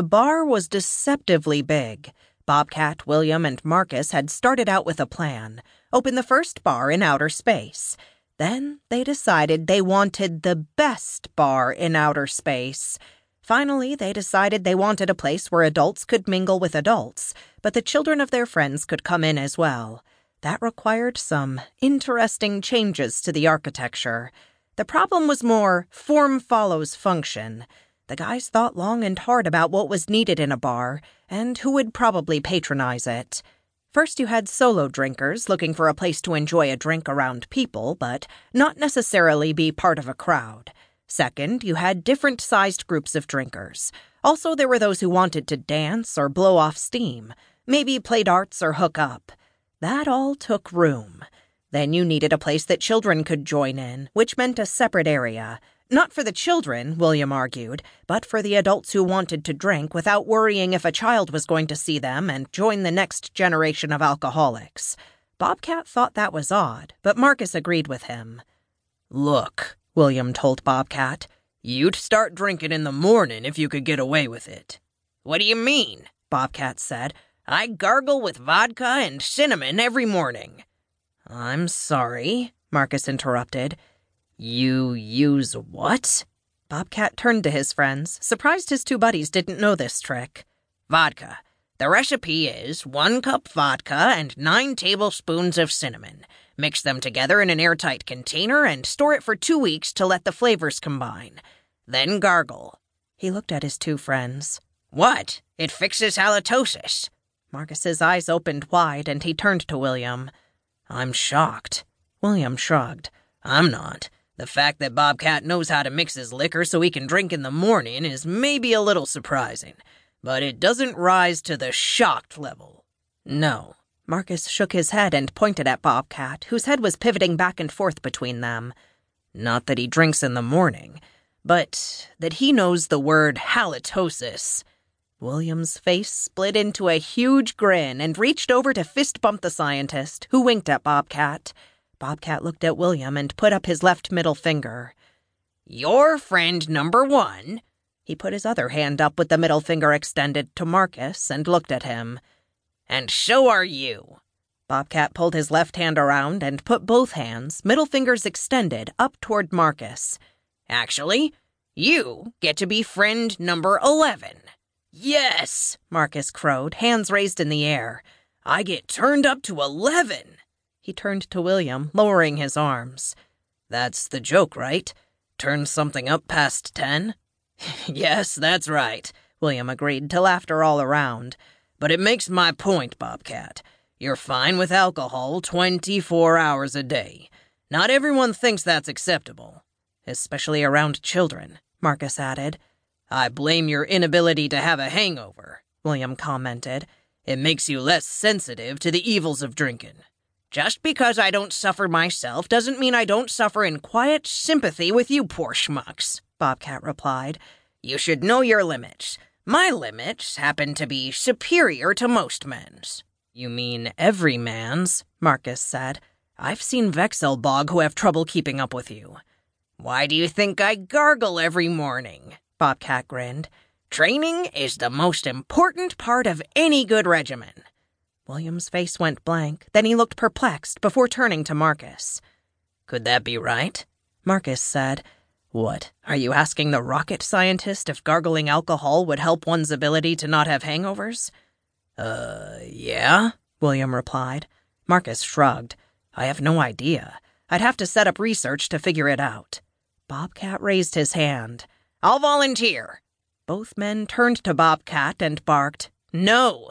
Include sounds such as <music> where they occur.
The bar was deceptively big. Bobcat, William, and Marcus had started out with a plan open the first bar in outer space. Then they decided they wanted the best bar in outer space. Finally, they decided they wanted a place where adults could mingle with adults, but the children of their friends could come in as well. That required some interesting changes to the architecture. The problem was more form follows function. The guys thought long and hard about what was needed in a bar and who would probably patronize it. First, you had solo drinkers looking for a place to enjoy a drink around people, but not necessarily be part of a crowd. Second, you had different sized groups of drinkers. Also, there were those who wanted to dance or blow off steam, maybe play darts or hook up. That all took room. Then you needed a place that children could join in, which meant a separate area. Not for the children, William argued, but for the adults who wanted to drink without worrying if a child was going to see them and join the next generation of alcoholics. Bobcat thought that was odd, but Marcus agreed with him. Look, William told Bobcat, you'd start drinking in the morning if you could get away with it. What do you mean? Bobcat said. I gargle with vodka and cinnamon every morning. I'm sorry, Marcus interrupted. You use what? Bobcat turned to his friends, surprised his two buddies didn't know this trick. Vodka. The recipe is one cup vodka and nine tablespoons of cinnamon. Mix them together in an airtight container and store it for two weeks to let the flavors combine. Then gargle. He looked at his two friends. What? It fixes halitosis. Marcus's eyes opened wide and he turned to William. I'm shocked. William shrugged. I'm not. The fact that Bobcat knows how to mix his liquor so he can drink in the morning is maybe a little surprising, but it doesn't rise to the shocked level. No. Marcus shook his head and pointed at Bobcat, whose head was pivoting back and forth between them. Not that he drinks in the morning, but that he knows the word halitosis. William's face split into a huge grin and reached over to fist bump the scientist, who winked at Bobcat. Bobcat looked at William and put up his left middle finger. Your friend number one. He put his other hand up with the middle finger extended to Marcus and looked at him. And so are you. Bobcat pulled his left hand around and put both hands, middle fingers extended, up toward Marcus. Actually, you get to be friend number 11. Yes, Marcus crowed, hands raised in the air. I get turned up to 11. He turned to William, lowering his arms. That's the joke, right? Turn something up past 10? <laughs> yes, that's right, William agreed to laughter all around. But it makes my point, Bobcat. You're fine with alcohol 24 hours a day. Not everyone thinks that's acceptable. Especially around children, Marcus added. I blame your inability to have a hangover, William commented. It makes you less sensitive to the evils of drinking. Just because I don't suffer myself doesn't mean I don't suffer in quiet sympathy with you poor schmucks, Bobcat replied. You should know your limits. My limits happen to be superior to most men's. You mean every man's, Marcus said. I've seen Wechselbalg who have trouble keeping up with you. Why do you think I gargle every morning? Bobcat grinned. Training is the most important part of any good regimen. William's face went blank, then he looked perplexed before turning to Marcus. Could that be right? Marcus said. What, are you asking the rocket scientist if gargling alcohol would help one's ability to not have hangovers? Uh, yeah, William replied. Marcus shrugged. I have no idea. I'd have to set up research to figure it out. Bobcat raised his hand. I'll volunteer. Both men turned to Bobcat and barked, No!